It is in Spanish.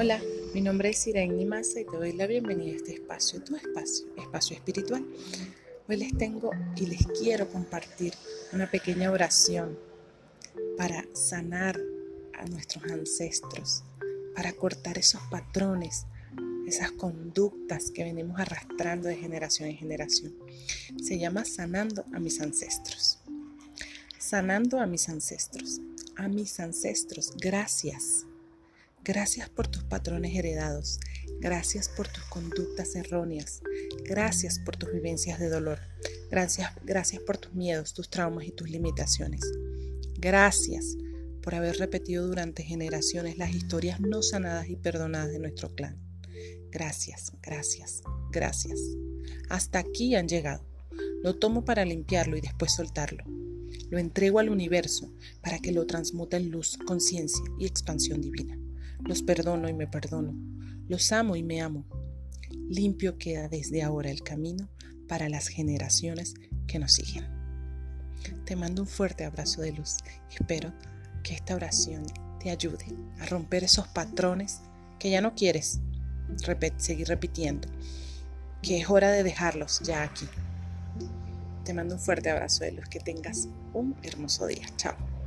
Hola, mi nombre es Irene Massa y te doy la bienvenida a este espacio, tu espacio, espacio espiritual. Hoy les tengo y les quiero compartir una pequeña oración para sanar a nuestros ancestros, para cortar esos patrones, esas conductas que venimos arrastrando de generación en generación. Se llama sanando a mis ancestros. Sanando a mis ancestros. A mis ancestros, gracias Gracias por tus patrones heredados. Gracias por tus conductas erróneas. Gracias por tus vivencias de dolor. Gracias, gracias por tus miedos, tus traumas y tus limitaciones. Gracias por haber repetido durante generaciones las historias no sanadas y perdonadas de nuestro clan. Gracias, gracias, gracias. Hasta aquí han llegado. Lo tomo para limpiarlo y después soltarlo. Lo entrego al universo para que lo transmute en luz, conciencia y expansión divina. Los perdono y me perdono. Los amo y me amo. Limpio queda desde ahora el camino para las generaciones que nos siguen. Te mando un fuerte abrazo de luz espero que esta oración te ayude a romper esos patrones que ya no quieres seguir repitiendo, que es hora de dejarlos ya aquí. Te mando un fuerte abrazo de luz, que tengas un hermoso día. Chao.